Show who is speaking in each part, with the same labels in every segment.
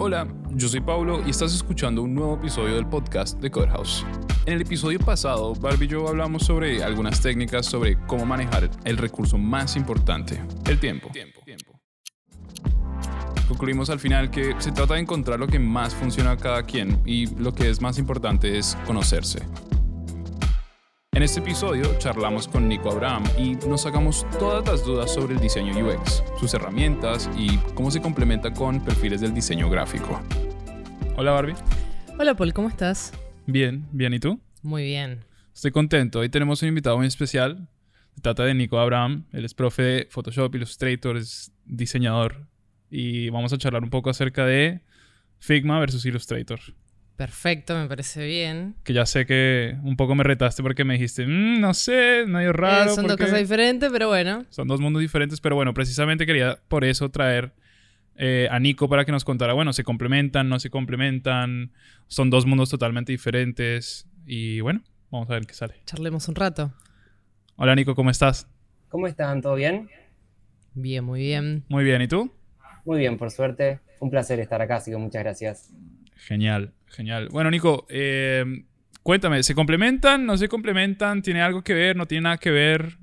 Speaker 1: Hola, yo soy Pablo y estás escuchando un nuevo episodio del podcast de Codehouse. En el episodio pasado, Barbie y yo hablamos sobre algunas técnicas sobre cómo manejar el recurso más importante, el tiempo. Concluimos al final que se trata de encontrar lo que más funciona a cada quien y lo que es más importante es conocerse. En este episodio charlamos con Nico Abraham y nos sacamos todas las dudas sobre el diseño UX, sus herramientas y cómo se complementa con perfiles del diseño gráfico. Hola Barbie.
Speaker 2: Hola Paul, ¿cómo estás?
Speaker 1: Bien, bien, ¿y tú?
Speaker 2: Muy bien.
Speaker 1: Estoy contento. Hoy tenemos un invitado muy especial. Se trata de Nico Abraham. Él es profe de Photoshop, Illustrator, es diseñador. Y vamos a charlar un poco acerca de Figma versus Illustrator.
Speaker 2: Perfecto, me parece bien.
Speaker 1: Que ya sé que un poco me retaste porque me dijiste, "Mm, no sé, medio raro.
Speaker 2: Eh, son dos cosas diferentes, pero bueno.
Speaker 1: Son dos mundos diferentes, pero bueno, precisamente quería por eso traer eh, a Nico para que nos contara, bueno, se complementan, no se complementan, son dos mundos totalmente diferentes. Y bueno, vamos a ver qué sale.
Speaker 2: Charlemos un rato.
Speaker 1: Hola Nico, ¿cómo estás?
Speaker 3: ¿Cómo están? ¿Todo bien?
Speaker 2: Bien, muy bien.
Speaker 1: Muy bien, ¿y tú?
Speaker 3: Muy bien, por suerte. Un placer estar acá, así que muchas gracias.
Speaker 1: Genial, genial. Bueno, Nico, eh, cuéntame, ¿se complementan? ¿No se complementan? ¿Tiene algo que ver? ¿No tiene nada que ver?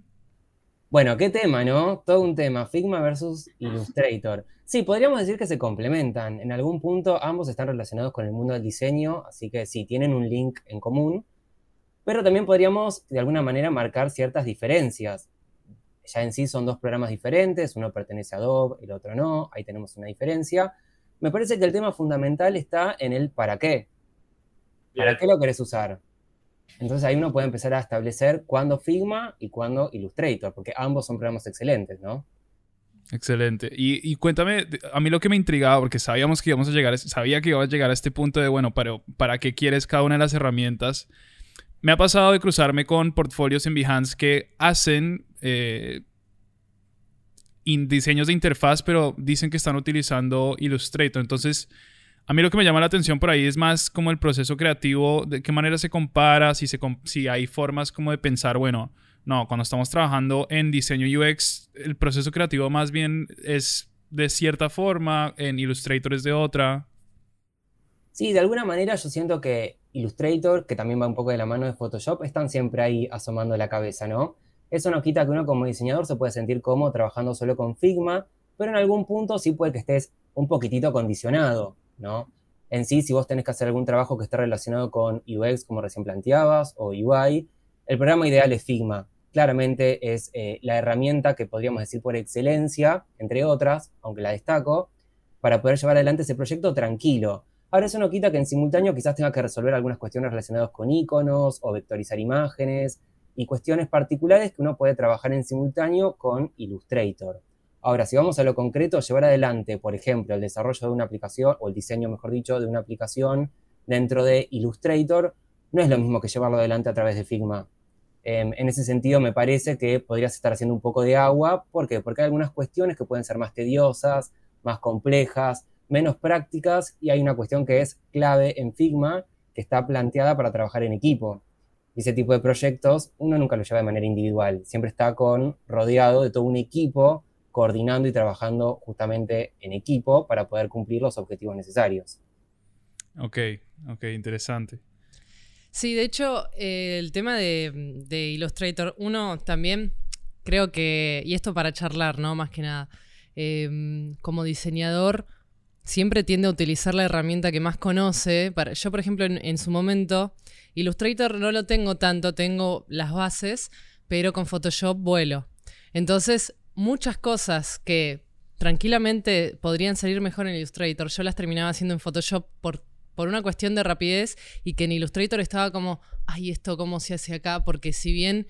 Speaker 3: Bueno, qué tema, ¿no? Todo un tema, Figma versus Illustrator. Sí, podríamos decir que se complementan. En algún punto ambos están relacionados con el mundo del diseño, así que sí, tienen un link en común. Pero también podríamos, de alguna manera, marcar ciertas diferencias. Ya en sí son dos programas diferentes, uno pertenece a Adobe, el otro no, ahí tenemos una diferencia. Me parece que el tema fundamental está en el para qué. ¿Para qué lo querés usar? Entonces ahí uno puede empezar a establecer cuándo Figma y cuándo Illustrator, porque ambos son programas excelentes, ¿no?
Speaker 1: Excelente. Y, y cuéntame, a mí lo que me intrigaba, porque sabíamos que íbamos a llegar, sabía que iba a llegar a este punto de, bueno, pero ¿para qué quieres cada una de las herramientas? Me ha pasado de cruzarme con portfolios en Behance que hacen eh, diseños de interfaz, pero dicen que están utilizando Illustrator. Entonces, a mí lo que me llama la atención por ahí es más como el proceso creativo, de qué manera se compara, si, se com- si hay formas como de pensar, bueno, no, cuando estamos trabajando en diseño UX, el proceso creativo más bien es de cierta forma, en Illustrator es de otra.
Speaker 3: Sí, de alguna manera yo siento que Illustrator, que también va un poco de la mano de Photoshop, están siempre ahí asomando la cabeza, ¿no? Eso no quita que uno como diseñador se puede sentir cómodo trabajando solo con Figma, pero en algún punto sí puede que estés un poquitito condicionado, ¿no? En sí, si vos tenés que hacer algún trabajo que esté relacionado con UX, como recién planteabas, o UI, el programa ideal es Figma. Claramente es eh, la herramienta que podríamos decir por excelencia, entre otras, aunque la destaco, para poder llevar adelante ese proyecto tranquilo. Ahora eso no quita que en simultáneo quizás tenga que resolver algunas cuestiones relacionadas con iconos o vectorizar imágenes y cuestiones particulares que uno puede trabajar en simultáneo con Illustrator. Ahora, si vamos a lo concreto, llevar adelante, por ejemplo, el desarrollo de una aplicación, o el diseño, mejor dicho, de una aplicación dentro de Illustrator, no es lo mismo que llevarlo adelante a través de Figma. Em, en ese sentido, me parece que podrías estar haciendo un poco de agua. ¿Por qué? Porque hay algunas cuestiones que pueden ser más tediosas, más complejas, menos prácticas, y hay una cuestión que es clave en Figma, que está planteada para trabajar en equipo. Y ese tipo de proyectos uno nunca lo lleva de manera individual, siempre está con, rodeado de todo un equipo, coordinando y trabajando justamente en equipo para poder cumplir los objetivos necesarios.
Speaker 1: Ok, ok, interesante.
Speaker 2: Sí, de hecho, eh, el tema de, de Illustrator, uno también creo que, y esto para charlar, ¿no? Más que nada, eh, como diseñador siempre tiende a utilizar la herramienta que más conoce. Yo, por ejemplo, en, en su momento, Illustrator no lo tengo tanto, tengo las bases, pero con Photoshop vuelo. Entonces, muchas cosas que tranquilamente podrían salir mejor en Illustrator, yo las terminaba haciendo en Photoshop por, por una cuestión de rapidez y que en Illustrator estaba como, ay, esto cómo se hace acá, porque si bien,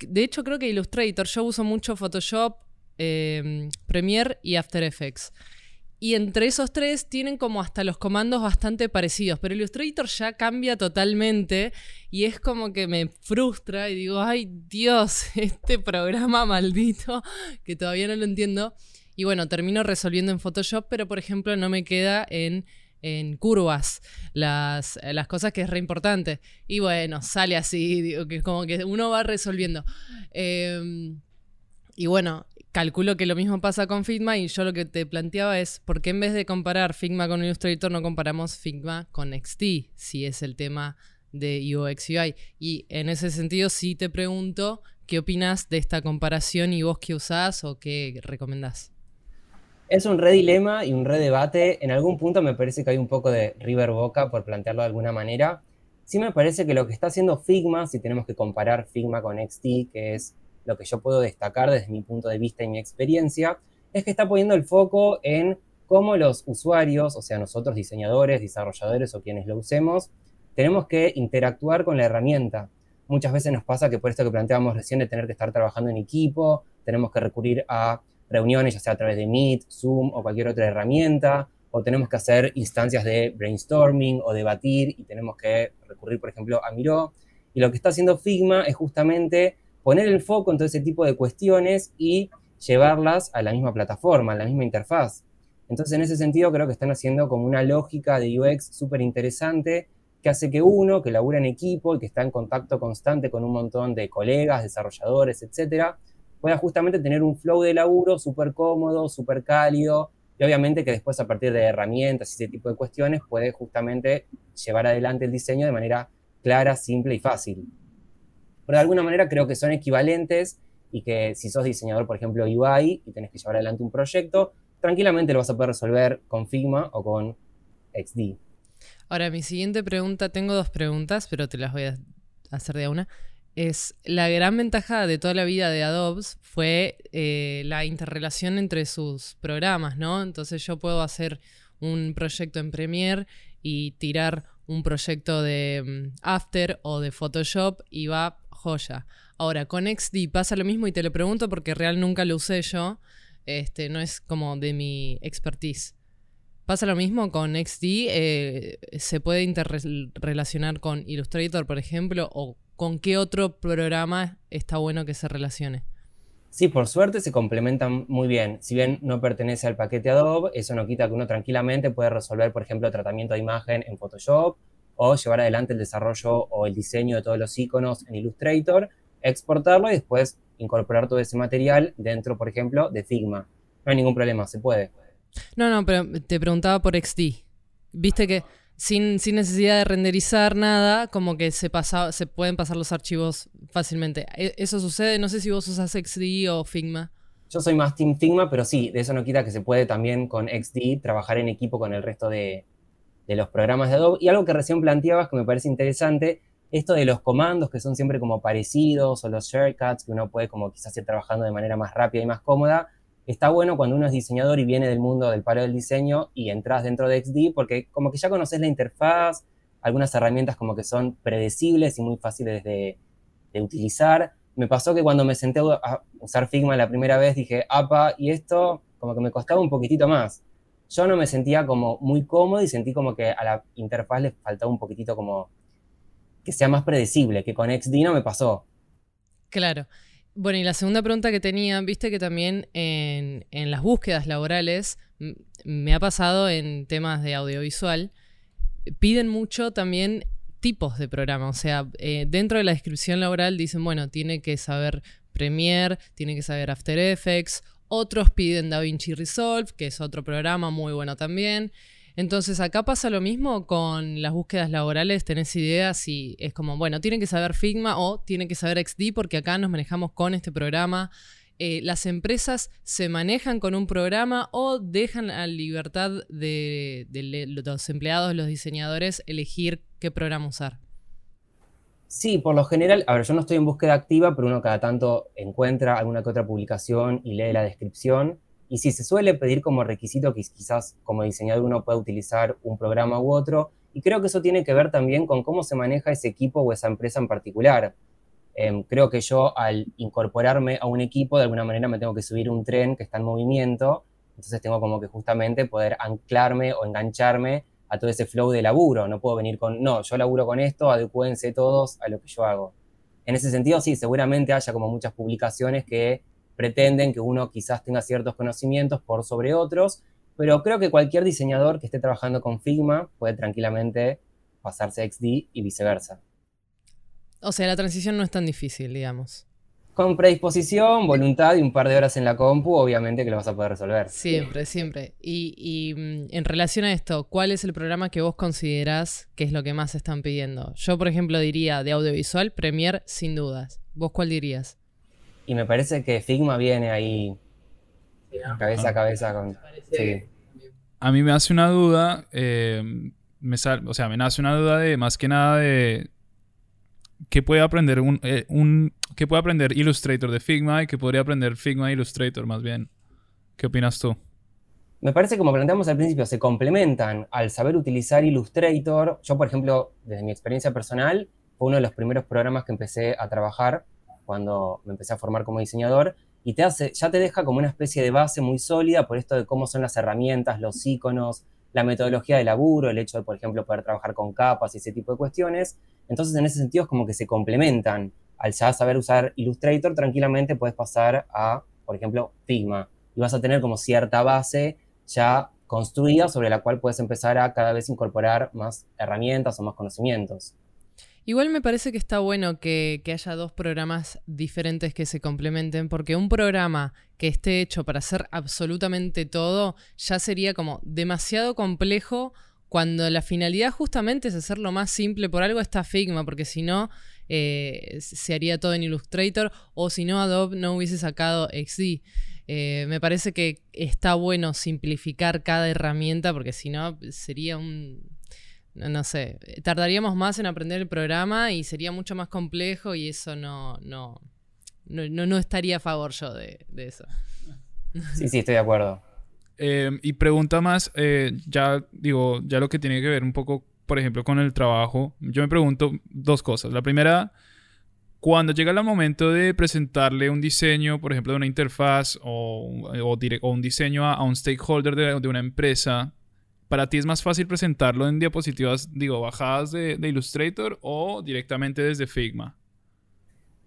Speaker 2: de hecho creo que Illustrator, yo uso mucho Photoshop, eh, Premiere y After Effects. Y entre esos tres tienen como hasta los comandos bastante parecidos, pero Illustrator ya cambia totalmente y es como que me frustra y digo, ay Dios, este programa maldito que todavía no lo entiendo. Y bueno, termino resolviendo en Photoshop, pero por ejemplo no me queda en, en curvas las, las cosas que es re importante. Y bueno, sale así, digo, que como que uno va resolviendo. Eh, y bueno, calculo que lo mismo pasa con Figma y yo lo que te planteaba es, ¿por qué en vez de comparar Figma con Illustrator no comparamos Figma con XD, si es el tema de UX UI? Y en ese sentido sí te pregunto, ¿qué opinas de esta comparación y vos qué usás o qué recomendás?
Speaker 3: Es un re dilema y un re debate. En algún punto me parece que hay un poco de River Boca, por plantearlo de alguna manera. Sí me parece que lo que está haciendo Figma, si tenemos que comparar Figma con XD, que es lo que yo puedo destacar desde mi punto de vista y mi experiencia, es que está poniendo el foco en cómo los usuarios, o sea, nosotros diseñadores, desarrolladores o quienes lo usemos, tenemos que interactuar con la herramienta. Muchas veces nos pasa que por esto que planteábamos recién de tener que estar trabajando en equipo, tenemos que recurrir a reuniones, ya sea a través de Meet, Zoom o cualquier otra herramienta, o tenemos que hacer instancias de brainstorming o debatir y tenemos que recurrir, por ejemplo, a Miro. Y lo que está haciendo Figma es justamente poner el foco en todo ese tipo de cuestiones y llevarlas a la misma plataforma, a la misma interfaz. Entonces, en ese sentido, creo que están haciendo como una lógica de UX súper interesante que hace que uno, que labura en equipo y que está en contacto constante con un montón de colegas, desarrolladores, etcétera, pueda justamente tener un flow de laburo súper cómodo, súper cálido, y obviamente que después a partir de herramientas y ese tipo de cuestiones puede justamente llevar adelante el diseño de manera clara, simple y fácil pero de alguna manera creo que son equivalentes y que si sos diseñador, por ejemplo, UI y tenés que llevar adelante un proyecto, tranquilamente lo vas a poder resolver con Figma o con XD.
Speaker 2: Ahora, mi siguiente pregunta, tengo dos preguntas, pero te las voy a hacer de una. Es la gran ventaja de toda la vida de Adobe fue eh, la interrelación entre sus programas, ¿no? Entonces yo puedo hacer un proyecto en Premiere y tirar un proyecto de mm, After o de Photoshop y va joya. Ahora, con XD pasa lo mismo y te lo pregunto porque real nunca lo usé yo. Este, no es como de mi expertise. ¿Pasa lo mismo con XD? Eh, ¿Se puede interrelacionar con Illustrator, por ejemplo? ¿O con qué otro programa está bueno que se relacione?
Speaker 3: Sí, por suerte se complementan muy bien. Si bien no pertenece al paquete Adobe, eso no quita que uno tranquilamente puede resolver, por ejemplo, tratamiento de imagen en Photoshop o llevar adelante el desarrollo o el diseño de todos los iconos en Illustrator, exportarlo y después incorporar todo ese material dentro, por ejemplo, de Figma. No hay ningún problema, se puede.
Speaker 2: No, no, pero te preguntaba por XD. Viste que sin, sin necesidad de renderizar nada, como que se, pasa, se pueden pasar los archivos fácilmente. ¿E-, ¿Eso sucede? No sé si vos usas XD o Figma.
Speaker 3: Yo soy más Team Figma, pero sí, de eso no quita que se puede también con XD trabajar en equipo con el resto de, de los programas de Adobe. Y algo que recién planteabas que me parece interesante, esto de los comandos que son siempre como parecidos o los shortcuts que uno puede como quizás ir trabajando de manera más rápida y más cómoda, está bueno cuando uno es diseñador y viene del mundo del paro del diseño y entras dentro de XD porque como que ya conoces la interfaz, algunas herramientas como que son predecibles y muy fáciles de, de utilizar. Me pasó que cuando me senté a usar Figma la primera vez dije, apa, y esto como que me costaba un poquitito más yo no me sentía como muy cómodo y sentí como que a la interfaz le faltaba un poquitito como que sea más predecible, que con XD no me pasó.
Speaker 2: Claro. Bueno, y la segunda pregunta que tenía, viste que también en, las búsquedas laborales me ha pasado en temas de audiovisual, piden mucho también tipos de programa, o sea, eh, dentro de la descripción laboral dicen, bueno, tiene que saber Premiere, tiene que saber After Effects otros piden DaVinci Resolve, que es otro programa muy bueno también. Entonces, acá pasa lo mismo con las búsquedas laborales. ¿Tenés idea si es como, bueno, tienen que saber Figma o tienen que saber XD porque acá nos manejamos con este programa? Eh, ¿Las empresas se manejan con un programa o dejan a libertad de los empleados, los diseñadores, elegir qué programa usar?
Speaker 3: Sí, por lo general, a ver, yo no estoy en búsqueda activa, pero uno cada tanto encuentra alguna que otra publicación y lee la descripción. Y sí, se suele pedir como requisito que quizás como diseñador uno pueda utilizar un programa u otro. Y creo que eso tiene que ver también con cómo se maneja ese equipo o esa empresa en particular. Em, creo que yo al incorporarme a un equipo, de alguna manera me tengo que subir un tren que está en movimiento. Entonces tengo como que justamente poder anclarme o engancharme a todo ese flow de laburo. No puedo venir con, no, yo laburo con esto, adecúense todos a lo que yo hago. En ese sentido, sí, seguramente haya como muchas publicaciones que pretenden que uno quizás tenga ciertos conocimientos por sobre otros, pero creo que cualquier diseñador que esté trabajando con Figma puede tranquilamente pasarse a XD y viceversa.
Speaker 2: O sea, la transición no es tan difícil, digamos.
Speaker 3: Con predisposición, voluntad y un par de horas en la compu, obviamente que lo vas a poder resolver.
Speaker 2: Siempre, siempre. Y, mm, en relación a esto, ¿cuál es el programa que vos considerás que es lo que más están pidiendo? Yo, por ejemplo, diría de audiovisual, Premiere, sin dudas. ¿Vos cuál dirías?
Speaker 3: Y me parece que Figma viene ahí cabeza a cabeza con...
Speaker 1: A mí me hace una duda, eh, me o sea, me nace una duda de más que nada de qué puede aprender eh, un, qué puede aprender Illustrator de Figma y qué podría aprender Figma Illustrator más bien. ¿Qué opinas tú?
Speaker 3: Me parece como planteamos al principio, se complementan al saber utilizar Illustrator. Yo, por ejemplo, desde mi experiencia personal, fue uno de los primeros programas que empecé a trabajar cuando me empecé a formar como diseñador y te hace, ya te deja como una especie de base muy sólida por esto de cómo son las herramientas, los iconos, la metodología de laburo, el hecho de, por ejemplo, poder trabajar con capas y ese tipo de cuestiones. Entonces, en ese sentido, es como que se complementan. Al ya saber usar Illustrator, tranquilamente puedes pasar a, por ejemplo, Figma. Y vas a tener como cierta base ya construida sobre la cual puedes empezar a cada vez incorporar más herramientas o más conocimientos.
Speaker 2: Igual me parece que está bueno que, haya dos programas diferentes que se complementen, porque un programa que esté hecho para hacer absolutamente todo ya sería como demasiado complejo cuando la finalidad justamente es hacerlo más simple. Por algo está Figma, porque si no, eh, se haría todo en Illustrator, o si no, Adobe no hubiese sacado XD. Eh, me parece que está bueno simplificar cada herramienta, porque si no, sería un no sé, tardaríamos más en aprender el programa y sería mucho más complejo y eso no, no, no, no estaría a favor yo de, eso.
Speaker 3: Sí, sí, estoy de acuerdo.
Speaker 1: Em, y pregunta más, eh, ya digo, ya lo que tiene que ver un poco, por ejemplo, con el trabajo. Yo me pregunto dos cosas. La primera, cuando llega el momento de presentarle un diseño, por ejemplo, de una interfaz o, un diseño a, un stakeholder de, de una empresa, ¿Para ti es más fácil presentarlo en diapositivas, digo, bajadas de, Illustrator o directamente desde Figma?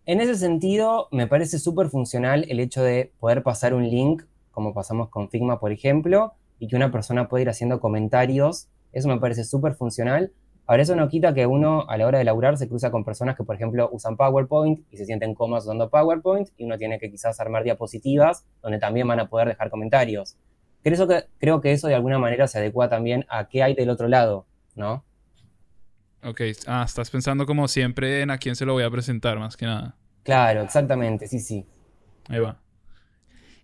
Speaker 3: En ese sentido, me parece súper funcional el hecho de poder pasar un link, como pasamos con Figma, por ejemplo, y que una persona pueda ir haciendo comentarios. Eso me parece súper funcional. Ahora, eso no quita que uno a la hora de laburar se cruza con personas que, por ejemplo, usan PowerPoint y se sienten cómodos usando PowerPoint y uno tiene que quizás armar diapositivas donde también van a poder dejar comentarios. Creo que, creo que eso de alguna manera se adecua también a qué hay del otro lado, ¿no?
Speaker 1: Ok, ah, estás pensando como siempre en a quién se lo voy a presentar, más que nada.
Speaker 3: Claro, exactamente, sí, sí.
Speaker 1: Ahí va.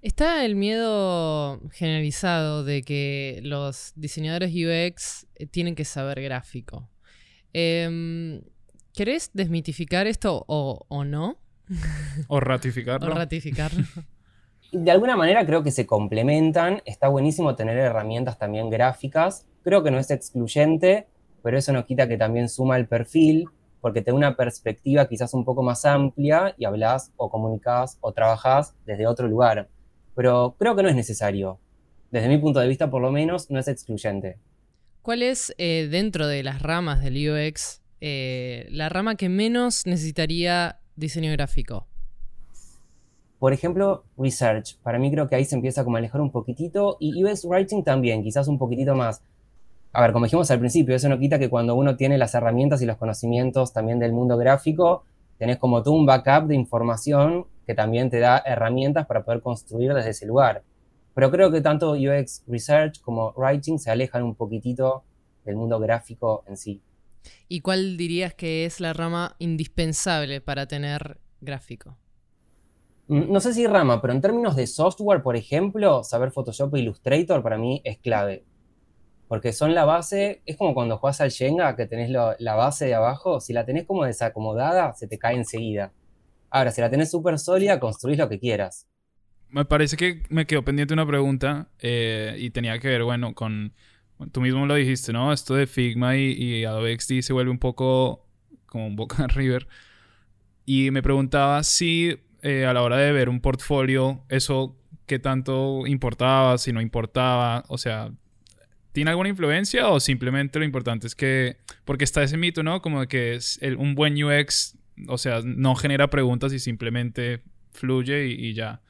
Speaker 2: Está el miedo generalizado de que los diseñadores UX eh, tienen que saber gráfico. Eh, ¿Querés desmitificar esto o, o no?
Speaker 1: O ratificarlo.
Speaker 2: o ratificarlo.
Speaker 3: de alguna manera creo que se complementan. Está buenísimo tener herramientas también gráficas. Creo que no es excluyente, pero eso no quita que también suma el perfil, porque te da una perspectiva quizás un poco más amplia y hablas o comunicas o trabajas desde otro lugar. Pero creo que no es necesario. Desde mi punto de vista, por lo menos, no es excluyente.
Speaker 2: ¿Cuál es, eh, dentro de las ramas del UX, eh, la rama que menos necesitaría diseño gráfico?
Speaker 3: Por ejemplo, research. Para mí creo que ahí se empieza como a alejar un poquitito. Y UX writing también, quizás un poquitito más. A ver, como dijimos al principio, eso no quita que cuando uno tiene las herramientas y los conocimientos también del mundo gráfico, tenés como tú un backup de información que también te da herramientas para poder construir desde ese lugar. Pero creo que tanto UX Research como Writing se alejan un poquitito del mundo gráfico en sí.
Speaker 2: ¿Y cuál dirías que es la rama indispensable para tener gráfico?
Speaker 3: Mm, no sé si rama, pero en términos de software, por ejemplo, saber Photoshop e Illustrator para mí es clave. Porque son la base, es como cuando juegas al Shenga, que tenés la base de abajo, si la tenés como desacomodada, se te cae enseguida. Ahora, si la tenés súper sólida, construís lo que quieras.
Speaker 1: Me parece que me quedó pendiente una pregunta eh, y tenía que ver, bueno, con... Tú mismo lo dijiste, ¿no? Esto de Figma y, y Adobe XD se vuelve un poco como un Boca River. Y me preguntaba si eh, a la hora de ver un portfolio, eso qué tanto importaba, si no importaba, o sea, ¿tiene alguna influencia o simplemente lo importante es que, porque está ese mito, ¿no? Como que es un buen UX, o sea, no genera preguntas y simplemente fluye y, ya.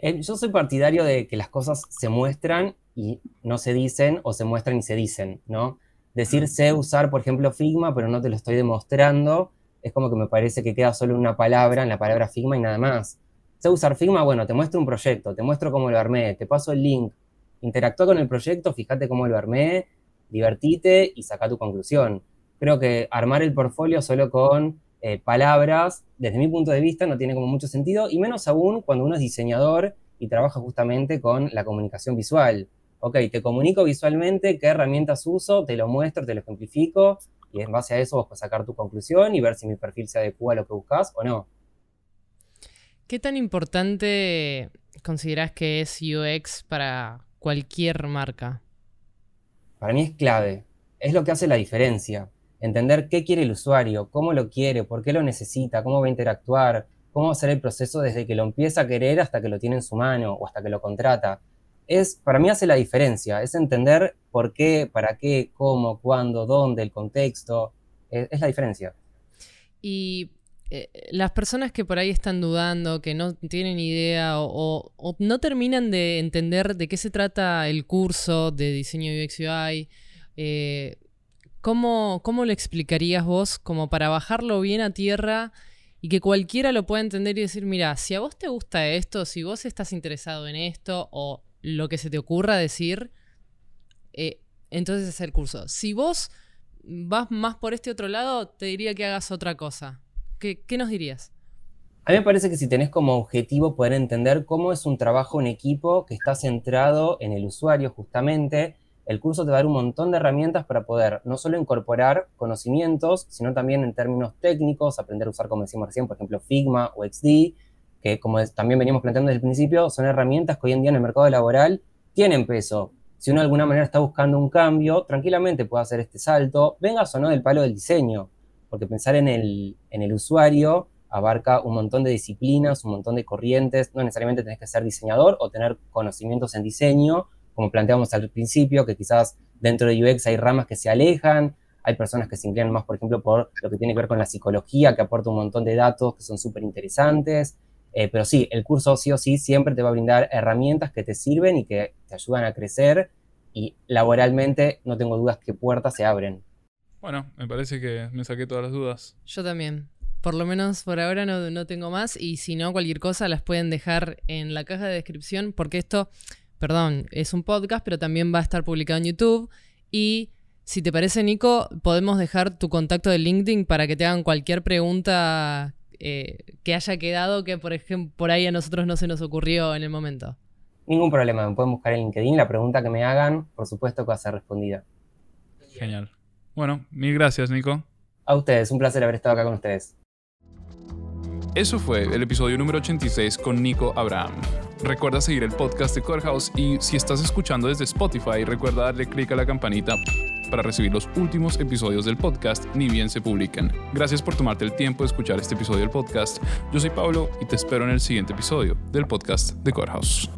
Speaker 3: Yo soy partidario de que las cosas se muestran y no se dicen o se muestran y se dicen, ¿no? Decir sé usar, por ejemplo, Figma, pero no te lo estoy demostrando, es como que me parece que queda solo una palabra en la palabra Figma y nada más. ¿Sé usar Figma? Bueno, te muestro un proyecto, te muestro cómo lo armé, te paso el link, interactúa con el proyecto, fíjate cómo lo armé, divertite y saca tu conclusión. Creo que armar el portfolio solo con eh, palabras, desde mi punto de vista, no tiene como mucho sentido, y menos aún cuando uno es diseñador y trabaja justamente con la comunicación visual. Ok, te comunico visualmente qué herramientas uso, te lo muestro, te lo ejemplifico, y en base a eso vos puedes sacar tu conclusión y ver si mi perfil se adecua a lo que buscas o no.
Speaker 2: ¿Qué tan importante consideras que es UX para cualquier marca?
Speaker 3: Para mí es clave. Es lo que hace la diferencia. Entender qué quiere el usuario, cómo lo quiere, por qué lo necesita, cómo va a interactuar, cómo va a ser el proceso desde que lo empieza a querer hasta que lo tiene en su mano o hasta que lo contrata. Es, para mí hace la diferencia, es entender por qué, para qué, cómo, cuándo, dónde, el contexto, es, la diferencia.
Speaker 2: Y eh, las personas que por ahí están dudando, que no tienen idea o, no terminan de entender de qué se trata el curso de diseño UX UI, eh, ¿cómo, ¿cómo lo explicarías vos como para bajarlo bien a tierra y que cualquiera lo pueda entender y decir, mira, si a vos te gusta esto, si vos estás interesado en esto o lo que se te ocurra decir, eh, entonces es el curso. Si vos vas más por este otro lado, te diría que hagas otra cosa. ¿Qué, qué nos dirías?
Speaker 3: A mí me parece que si tenés como objetivo poder entender cómo es un trabajo en equipo que está centrado en el usuario justamente, el curso te va a dar un montón de herramientas para poder no solo incorporar conocimientos, sino también en términos técnicos, aprender a usar, como decimos recién, por ejemplo, Figma o XD, que como también veníamos planteando desde el principio, son herramientas que hoy en día en el mercado laboral tienen peso. Si uno de alguna manera está buscando un cambio, tranquilamente puede hacer este salto, vengas o no del palo del diseño, porque pensar en el, en el usuario abarca un montón de disciplinas, un montón de corrientes, no necesariamente tenés que ser diseñador o tener conocimientos en diseño, como planteamos al principio, que quizás dentro de UX hay ramas que se alejan, hay personas que se inclinan más, por ejemplo, por lo que tiene que ver con la psicología, que aporta un montón de datos que son súper interesantes. Eh, pero sí, el curso sí o sí siempre te va a brindar herramientas que te sirven y que te ayudan a crecer y laboralmente no tengo dudas que puertas se abren.
Speaker 1: Bueno, me parece que me saqué todas las dudas.
Speaker 2: Yo también. Por lo menos por ahora no, no tengo más y si no, cualquier cosa las pueden dejar en la caja de descripción porque esto perdón, es un podcast, pero también va a estar publicado en YouTube. Y si te parece, Nico, podemos dejar tu contacto de LinkedIn para que te hagan cualquier pregunta eh, que haya quedado que, por ejemplo, por ahí a nosotros no se nos ocurrió en el momento.
Speaker 3: Ningún problema, me pueden buscar en LinkedIn. La pregunta que me hagan, por supuesto que va a ser respondida.
Speaker 1: Genial. Bueno, mil gracias, Nico.
Speaker 3: A ustedes, un placer haber estado acá con ustedes.
Speaker 1: Eso fue el episodio número 86 con Nico Abraham. Recuerda seguir el podcast de Corehouse y si estás escuchando desde Spotify, recuerda darle clic a la campanita para recibir los últimos episodios del podcast ni bien se publiquen. Gracias por tomarte el tiempo de escuchar este episodio del podcast. Yo soy Pablo y te espero en el siguiente episodio del podcast de Corehouse.